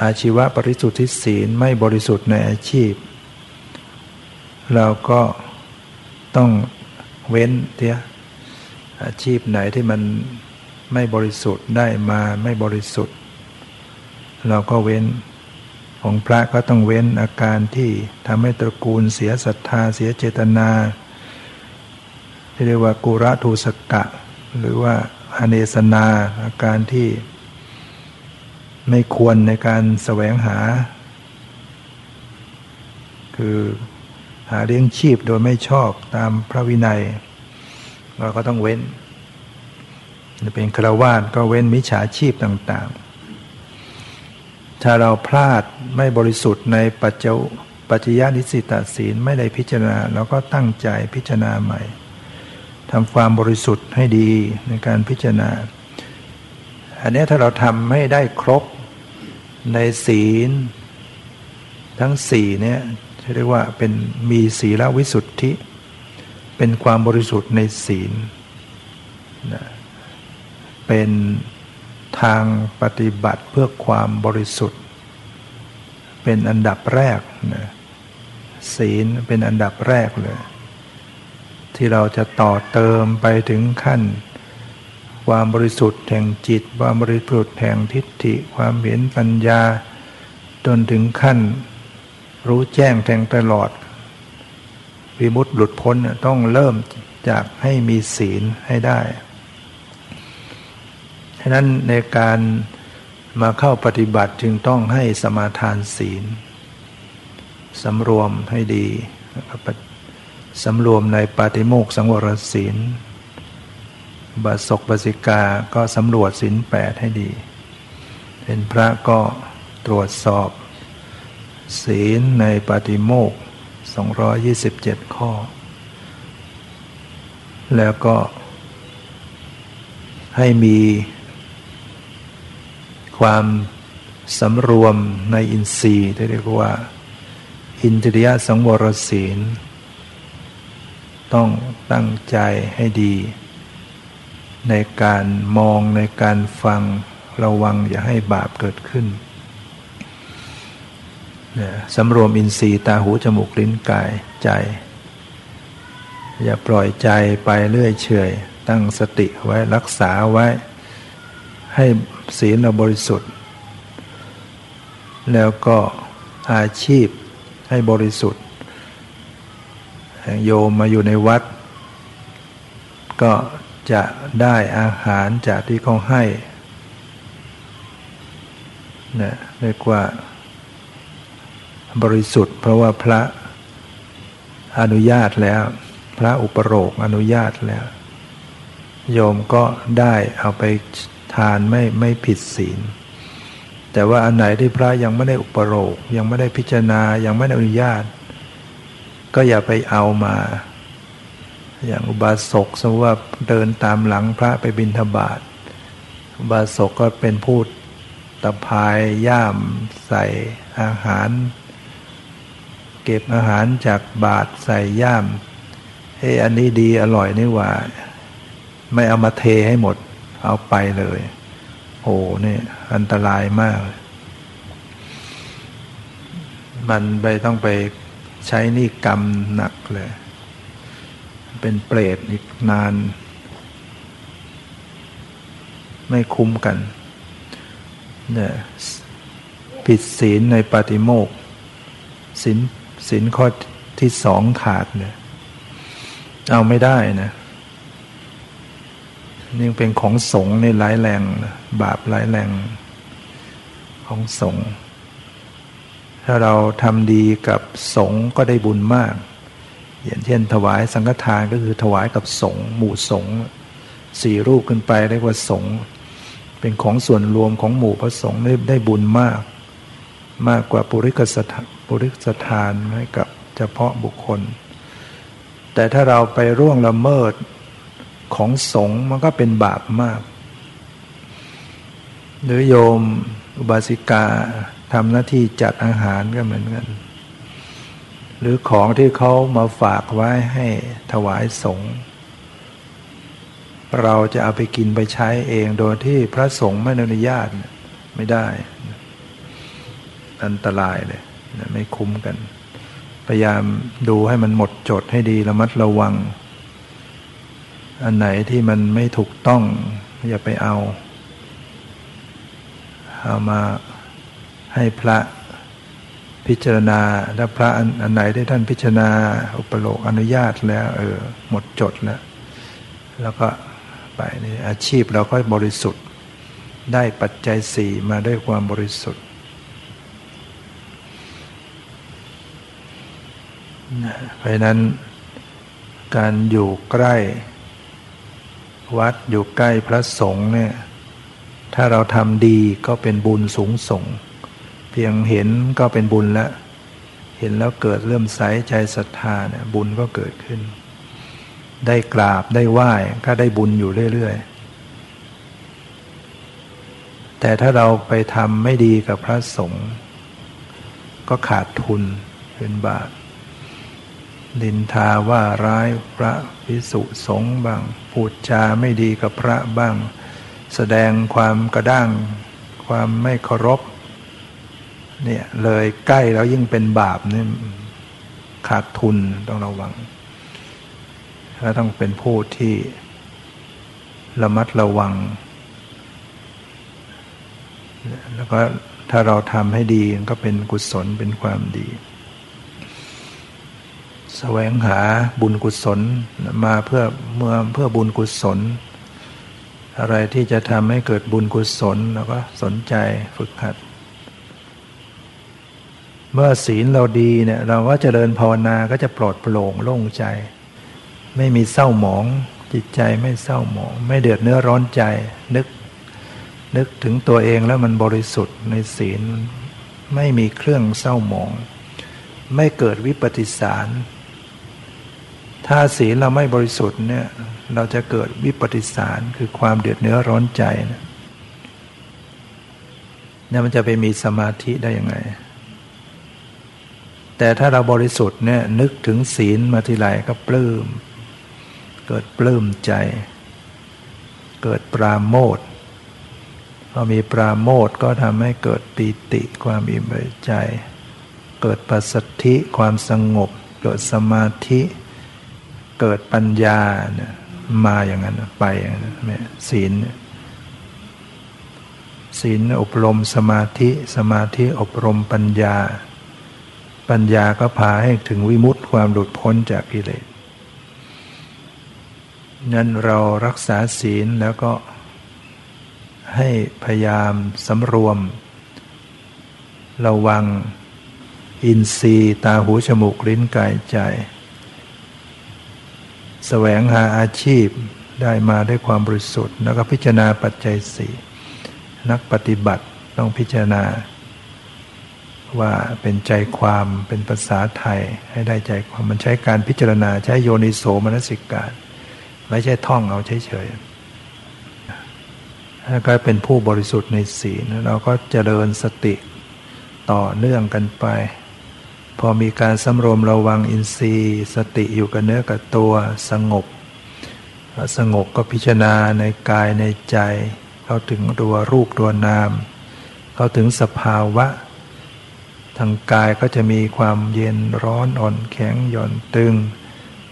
อาชีวะบริสุทธิ์ศีลไม่บริสุทธิ์ในอาชีพ เราก็ต้องเว้นเทียอาชีพไหนที่มันไม่บริสุทธิ์ได้มาไม่บริสุทธิ์ เราก็เว้นของพระก็ต้องเว้นอาการที่ทำให้ตระกูลเสียศรัทธาเสียเจตนา ที่เรียกว่ากุระทูสกะ หรือว่าอเนสนาอาการที่ไม่ควรในการแสวงหา คือ หาเลี้ยงชีพโดยไม่ชอบตามพระวินัย เราก็ต้องเว้นจะเป็นฆราวาสก็เว้นมิจฉาชีพต่างๆ ถ้าเราพลาดไม่บริสุทธิ์ในปัจเจปัจจยนิสิตศีลไม่ได้พิจารณาเราก็ตั้งใจพิจารณาใหม่ทำความบริสุทธิ์ให้ดีในการพิจารณา อันนี้ถ้าเราทำไม่ได้ครบในศีล ทั้งสี่เนี่ย เรียกว่าเป็นมีศีลวิสุทธิ เป็นความบริสุทธิ์ในศีลเป็นทางปฏิบัติเพื่อความบริสุทธิ์ เป็นอันดับแรกนะศีลเป็นอันดับแรกเลย ที่เราจะต่อเติมไปถึงขั้น ความบริสุทธิ์แห่งจิต ความบริสุทธิ์แห่งทิฏฐิ ความเห็นปัญญา จนถึงขั้น รู้แจ้งแทงตลอด วิมุตติหลุดพ้นต้องเริ่มจากให้มีศีลให้ได้ฉะนั้นในการมาเข้าปฏิบัติจึงต้องให้สมาทานศีลสำรวมให้ดีสำรวมในปาติโมกสังวรศีลบาศกบาสิกาก็สำรวจศีลแปดให้ดี เป็นพระก็ตรวจสอบ ศีลในปาติโมก227 ข้อ แล้วก็ให้มีความสำรวมในอินทรีย์ที่เรียกว่า อินทรียสังวรศีล ต้องตั้งใจให้ดี ในการมองในการฟังระวังอย่าให้บาปเกิดขึ้น สำรวมอินทรีย์ตาหูจมูกลิ้นกายใจ อย่าปล่อยใจไปเรื่อยเฉยตั้งสติไว้รักษาไว้ ให้ศีลเราบริสุทธิ์ แล้วก็อาชีพให้บริสุทธิ์โยมมาอยู่ในวัด ก็จะได้อาหารจากที่เขาให้นะเรียกว่า บริสุทธิ์ เพราะว่าพระอนุญาตแล้ว พระอุปโรกอนุญาตแล้ว โยมก็ได้เอาไปทานไม่ไม่ผิดศีล แต่ว่าอันไหนที่พระยังไม่ได้อุปโรกยังไม่ได้พิจารณายังไม่ได้อนุญาต ก็อย่าไปเอามา อย่างอุบาสกสมมติว่าเดินตามหลังพระไปบิณฑบาตอุบาสกก็เป็นผู้ตะพายย่ามใส่อาหาร เก็บอาหารจากบาทใส่ย่ามเฮ้อันนี้ดีอร่อยนี่ว่า ไม่เอามาเทให้หมด เอาไปเลยโอ้เนี่ยอันตรายมาก มันไปต้องไปใช้นี่กรรมหนักเลย เป็นเปรตอีกนาน ไม่คุ้มกัน เนี่ยผิดศีลในปฏิโมกศีล ศีลข้อที่สองขาดเนี่ยเอาไม่ได้นะนี่เป็นของสงในร้ายแรงบาปร้ายแรงของสงถ้าเราทำดีกับสงก็ได้บุญมาก อย่างเช่น ถวายสังฆทานก็คือถวายกับสงหมู่สงสี่รูปขึ้นไปเรียกว่าสงเป็นของส่วนรวมของหมู่พระสงฆ์ได้ได้บุญมาก มากกว่าปุริกสถาน ปุริสถานให้กับเฉพาะบุคคล แต่ถ้าเราไปร่วงละเมิดของสงฆ์มันก็เป็นบาปมาก หรือโยมอุบาสิกาทำหน้าที่จัดอาหารก็เหมือนกัน หรือของที่เขามาฝากไว้ให้ถวายสงฆ์เราจะเอาไปกินไปใช้เองโดยที่พระสงฆ์ไม่อนุญาตไม่ได้ อันตรายเลย ไม่คุ้มกัน พยายามดูให้มันหมดจดให้ดีระมัดระวัง อันไหนที่มันไม่ถูกต้อง อย่าไปเอา เอามาให้พระพิจารณาถ้าพระอันไหนที่ท่านพิจารณา อุปโลกอนุญาตแล้ว เออ หมดจดแล้ว แล้วก็ไปนี่อาชีพเราก็บริสุทธิ์ ได้ปัจจัยสี่มาด้วยความบริสุทธิ์ เพราะนั้นการอยู่ใกล้ วัดอยู่ใกล้พระสงฆ์เนี่ยถ้าเราทำดีก็เป็นบุญสูงส่ง เพียงเห็นก็เป็นบุญแล้ว เห็นแล้วเกิดเริ่มใสใจศรัทธาเนี่ยบุญก็เกิดขึ้น ได้กราบได้ไหว้ก็ได้บุญอยู่เรื่อยๆ แต่ถ้าเราไปทำไม่ดีกับพระสงฆ์ก็ขาดทุนเป็นบาป ดินทาว่าร้ายพระพิสุสงฆ์บ้าง พูดจาไม่ดีกับพระบ้าง แสดงความกระด้าง ความไม่เคารพเนี่ยเลยใกล้แล้วยิ่งเป็นบาปเนี่ยขาดทุนต้องระวังแล้วต้องเป็นผู้ที่ระมัดระวัง แล้วก็ถ้าเราทำให้ดีก็เป็นกุศลเป็นความดี แสวงหาบุญกุศลมาเพื่อเมื่อเพื่อบุญกุศล อะไรที่จะทำให้เกิดบุญกุศลเราก็สนใจฝึกหัด เมื่อศีลเราดีเนี่ยเราก็จเจริญภาวนาก็จะปลอดโปร่งโล่งใจ ไม่มีเศร้าหมอง จิตใจไม่เศร้าหมอง ไม่เดือดเนื้อร้อนใจนึกนึกถึงตัวเองแล้วมันบริสุทธิ์ในศีลไม่มีเครื่องเศร้าหมอง ไม่เกิดวิปฏิสาร ถ้าศีลเราไม่บริสุทธิ์เนี่ย เราจะเกิดวิปฏิสารคือความเดือดเนื้อร้อนใจนะเนี่ยมันจะไปมีสมาธิได้ยังไง แต่ถ้าเราบริสุทธิ์เนี่ยนึกถึงศีลมาทีไรก็ปลื้ม เกิดปลื้มใจ เกิดปราโมทพอมีปราโมทก็ทำให้เกิดปีติความอิ่มใจ เกิดปัสสธิความสงบ เกิดสมาธิ เกิดปัญญาเนี่ยมาอย่างนั้นไปอย่างนั้นศีลศีลอบรมสมาธิสมาธิอบรมปัญญา ปัญญาก็พาให้ถึงวิมุตติความหลุดพ้นจากกิเลสนั้นเรารักษาศีลแล้วก็ให้พยายามสำรวม ระวังอินทรีย์ตาหูจมูกลิ้นกายใจ แสวงหาอาชีพได้มาด้วยความบริสุทธิ์ แล้วก็พิจารณาปัจจัยสี่นักปฏิบัติต้องพิจารณา ว่าเป็นใจความเป็นภาษาไทยให้ได้ใจความมันใช้การพิจารณาใช้โยนิโสมนสิการ ไม่ใช่ท่องเอาเฉยๆถ้าก็เป็นผู้บริสุทธิ์ในศีลเราก็เจริญสติต่อเนื่องกันไป พอมีการสำรวมระวังอินทรีย์ สติอยู่กับเนื้อกับตัวสงบ สงบก็พิจารณาในกายในใจ เข้าถึงตัวรูปตัวนาม เข้าถึงสภาวะ ทางกายก็จะมีความเย็นร้อนอ่อนแข็งหย่อนตึง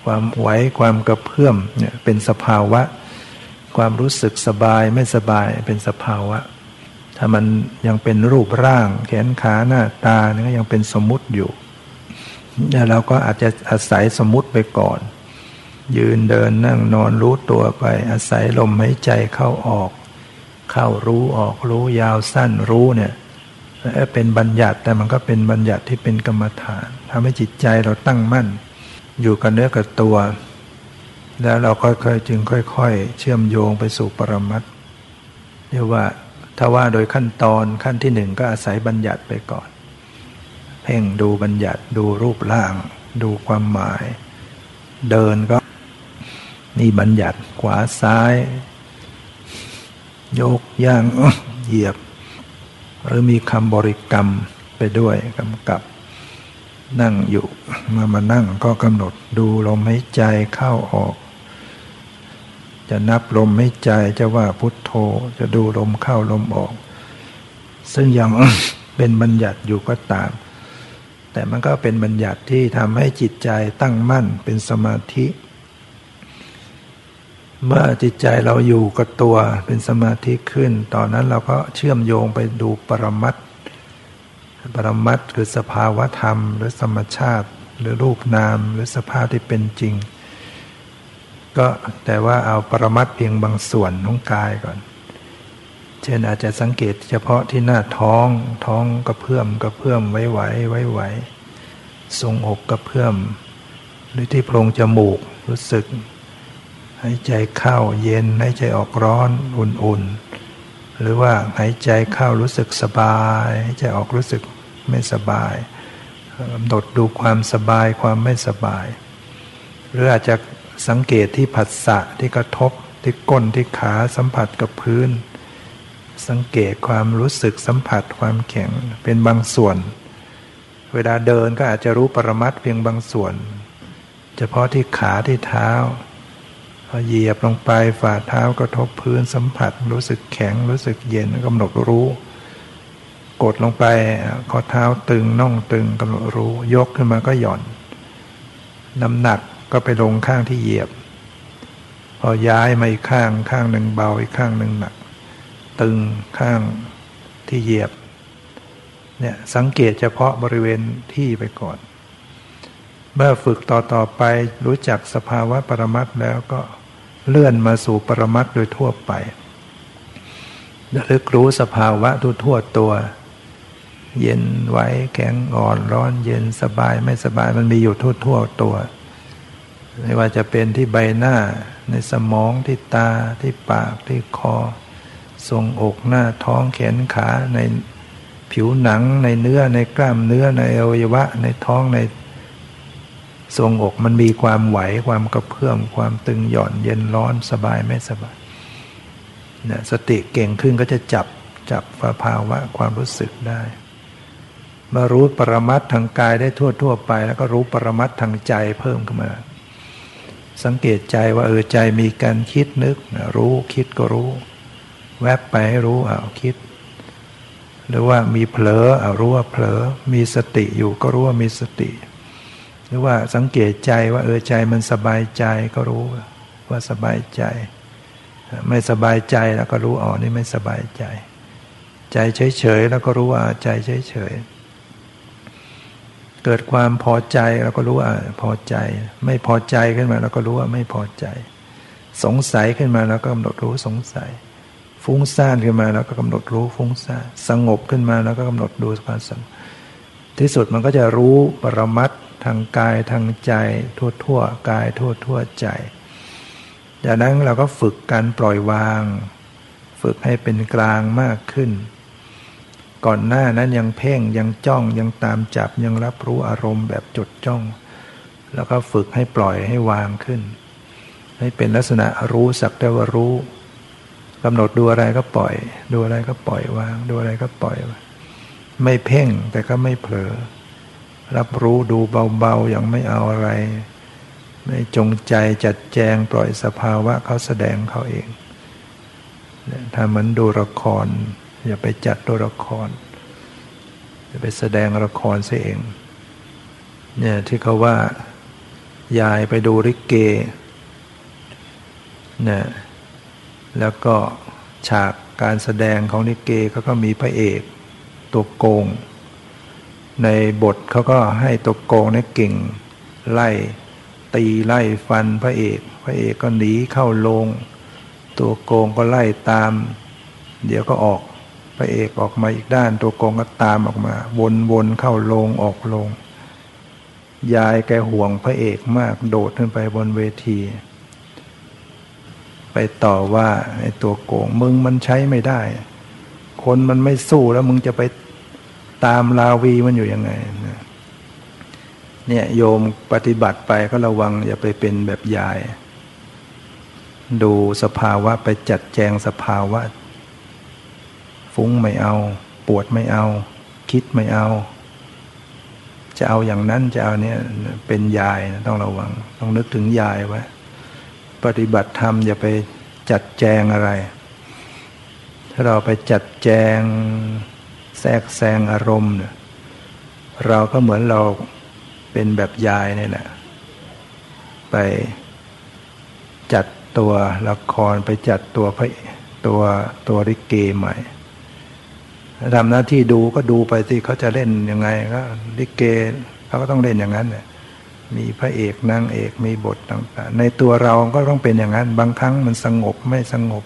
ความไหวความกระเพื่อมเนี่ยเป็นสภาวะ ความรู้สึกสบายไม่สบายเป็นสภาวะ ถ้ามันยังเป็นรูปร่าง แขนขาหน้าตาเนี่ยยังเป็นสมมุติอยู่ เราก็อาจจะอาศัยสมมุติไปก่อน ยืนเดินนั่งนอนรู้ตัวไป อาศัยลมหายใจเข้าออก เข้ารู้ออกรู้ยาวสั้นรู้เนี่ยเป็นบัญญัติแต่มันก็เป็นบัญญัติที่เป็นกรรมฐานทำให้จิตใจเราตั้งมั่น อยู่กับเนื้อกับตัว แล้วเราค่อยๆจึงค่อย ๆ เชื่อมโยงไปสู่ปรมัตเรียกว่าถ้าว่าโดยขั้นตอนขั้นที่หนึ่งก็อาศัยบัญญัติไปก่อน เพ่งดูบัญญัติดูรูปร่าง ดูความหมาย เดินก็นี่บัญญัติขวาซ้าย ยกย่างเหยียบ หรือมีคำบริกรรมไปด้วยกำกับ นั่งอยู่มามานั่งก็กำหนดดูลมหายใจเข้าออก จะนับลมให้ใจจะว่าพุทโธจะดูลมเข้าลมออก ซึ่งยังเป็นบัญญัติอยู่ก็ตาม แต่มันก็เป็นบัญญัติที่ทำให้จิตใจตั้งมั่นเป็นสมาธิ เมื่อจิตใจเราอยู่กับตัวเป็นสมาธิขึ้น ตอนนั้นเราก็เชื่อมโยงไปดูปรมัตปรมัตคือสภาวะธรรม หรือธรรมชาติ หรือรูปนาม หรือสภาพที่เป็นจริง ก็แต่ว่าเอาปรมัตเพียงบางส่วนของกายก่อน เช่นอาจจะสังเกตเฉพาะที่หน้าท้องท้องกระเพื่อมกระเพื่อมไว้ไหวไว้ไหวทรงอกกระเพื่อม หรือที่โพรงจมูกรู้สึกหายใจเข้าเย็นหายใจออกร้อนอุ่นๆ หรือว่าหายใจเข้ารู้สึกสบายหายใจออกรู้สึกไม่สบายกำหนดดูความสบายความไม่สบาย หรืออาจจะสังเกตที่ผัสสะที่กระทบที่ก้นที่ขาสัมผัสกับพื้น สังเกตความรู้สึกสัมผัสความแข็งเป็นบางส่วน เวลาเดินก็อาจจะรู้ปรมัตเพียงบางส่วน เฉพาะที่ขาที่เท้าพอเหยียบลงไปฝ่าเท้ากระทบพื้นสัมผัส รู้สึกแข็งรู้สึกเย็นกำหนดรู้ กดลงไปข้อเท้าตึงน่องตึงกำหนดรู้ ยกขึ้นมาก็หย่อน น้ำหนักก็ไปลงข้างที่เหยียบ พอย้ายมาอีกข้างข้างหนึ่งเบาอีกข้างหนึ่งหนัก ตึงข้างที่เหยียบเนี่ยสังเกตเฉพาะบริเวณที่ไปก่อน เมื่อฝึกต่อต่อไปรู้จักสภาวะปรมัตแล้วก็เลื่อนมาสู่ปรมัตโดยทั่วไประลึกรู้สภาวะทั่วทั่วตัว เย็นไหวแข็งอ่อนร้อนเย็นสบายไม่สบายมันมีอยู่ทั่วทั่วตัว ไม่ว่าจะเป็นที่ใบหน้าในสมองที่ตาที่ปากที่คอ ทรงอกหน้าท้องแขนขาในผิวหนังในเนื้อในกล้ามเนื้อในอวัยวะ ในท้องในทรงอกมันมีความไหวความกระเพื่อมความตึงหย่อนเย็นร้อนสบายไม่สบายเนี่ยสติเก่งขึ้นก็จะจับจับภาวะความรู้สึกได้ มารู้ปรมัตทางกายได้ทั่วทั่วไป แล้วก็รู้ปรมัตทางใจเพิ่มขึ้นมา สังเกตใจว่าเออใจมีการคิดนึกรู้คิดก็รู้ แวบไปให้รู้เอาคิด หรือว่ามีเผลอเอารู้ว่าเผลอ มีสติอยู่ก็รู้ว่ามีสติ หรือว่าสังเกตใจว่าเออใจมันสบายใจก็รู้ว่าสบายใจ ไม่สบายใจแล้วก็รู้อ๋อนี่ไม่สบายใจ ใจเฉยๆแล้วก็รู้ว่าใจเฉยๆเกิดความพอใจเราก็รู้ว่าพอใจ ไม่พอใจขึ้นมาเราก็รู้ว่าไม่พอใจ สงสัยขึ้นมาเราก็กำหนดรู้สงสัย ฟุ้งซ่านขึ้นมาเราก็กำหนดรู้ฟุ้งซ่านสงบขึ้นมาเราก็กำหนดดูความสงบที่สุดมันก็จะรู้ปรมัตทางกายทางใจทั่วทั่วกายทั่วทั่วใจ จากนั้นเราก็ฝึกการปล่อยวาง ฝึกให้เป็นกลางมากขึ้น ก่อนหน้านั้นยังเพ่งยังจ้องยังตามจับยังรับรู้อารมณ์แบบจดจ้อง แล้วก็ฝึกให้ปล่อยให้วางขึ้น ให้เป็นลักษณะรู้สักแต่ว่ารู้ กำหนดดูอะไรก็ปล่อย ดูอะไรก็ปล่อยวาง ดูอะไรก็ปล่อย ไม่เพ่งแต่ก็ไม่เผลอ รับรู้ดูเบาๆอย่างไม่เอาอะไร ไม่จงใจจัดแจงปล่อยสภาวะเขาแสดงเขาเองถ้าเหมือนดูละคร อย่าไปจัดตัวละคร อย่าไปแสดงละครเสียเอง เนี่ยที่เขาว่ายายไปดูริเกเนี่ย แล้วก็ฉากการแสดงของนิเกเขาก็มีพระเอกตัวโกง ในบทเขาก็ให้ตัวโกงเนี่ยเก่ง ไล่ตีไล่ฟันพระเอก พระเอกก็หนีเข้าโรงตัวโกงก็ไล่ตาม เดี๋ยวก็ออกพระเอกออกมาอีกด้าน ตัวโกงก็ตามออกมา วนๆเข้าโรงออกโรงยายแกห่วงพระเอกมากโดดขึ้นไปบนเวที ไปต่อว่าไอ้ตัวโกงมึงมันใช้ไม่ได้ คนมันไม่สู้แล้วมึงจะไปตามลาวีมันอยู่ยังไงเนี่ยโยมปฏิบัติไปก็ระวังอย่าไปเป็นแบบยาย ดูสภาวะไปจัดแจงสภาวะ ฟุ้งไม่เอา ปวดไม่เอา คิดไม่เอา จะเอาอย่างนั้นจะเอาเนี่ยเป็นยายต้องระวัง ต้องนึกถึงยายไว้ ปฏิบัติธรรมอย่าไปจัดแจงอะไร ถ้าเราไปจัดแจงแทรกแซงอารมณ์เราก็เหมือนเราเป็นแบบยายนี่แหละ ไปจัดตัวละครไปจัดตัวพระตัวตัวริเกใหม่ทำหน้าที่ดูก็ดูไปสิเขาจะเล่นยังไงก็ริเกเขาก็ต้องเล่นอย่างนั้นเนี่ย มีพระเอกนางเอกมีบทต่างๆ ในตัวเราก็ต้องเป็นอย่างนั้น บางครั้งมันสงบไม่สงบ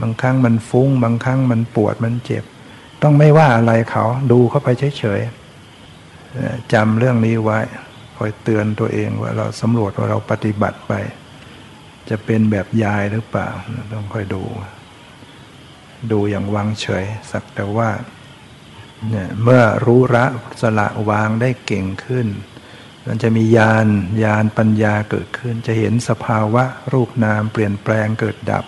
บางครั้งมันฟุ้ง บางครั้งมันปวดมันเจ็บ ต้องไม่ว่าอะไรเขาดูเข้าไปเฉยๆจำเรื่องนี้ไว้คอยเตือนตัวเองว่าเราสำรวจว่าเราปฏิบัติไป จะเป็นแบบยายหรือเปล่า ต้องคอยดู ดูอย่างวางเฉย สักแต่ว่าเนี่ยเมื่อรู้ระสละวางได้เก่งขึ้น มันจะมีญาณญาณปัญญาเกิดขึ้น จะเห็นสภาวะรูปนามเปลี่ยนแปลงเกิดดับ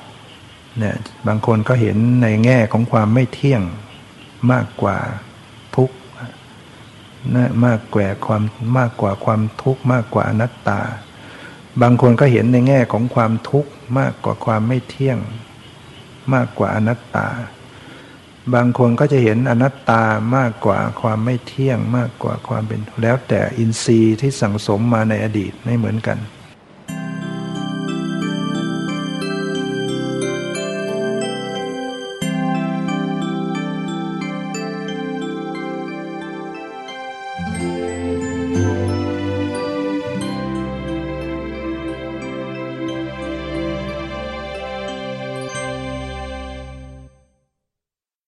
เนี่ยบางคนก็เห็นในแง่ของความไม่เที่ยงมากกว่านะมากกว่าความมากกว่าความทุกข์มากกว่าอนัตตา บางคนก็เห็นในแง่ของความทุกข์มากกว่าความไม่เที่ยง มากกว่าอนัตตา บางคนก็จะเห็นอนัตตามากกว่าความไม่เที่ยงมากกว่าความเป็น แล้วแต่อินทรีย์ที่สั่งสมมาในอดีตไม่เหมือนกัน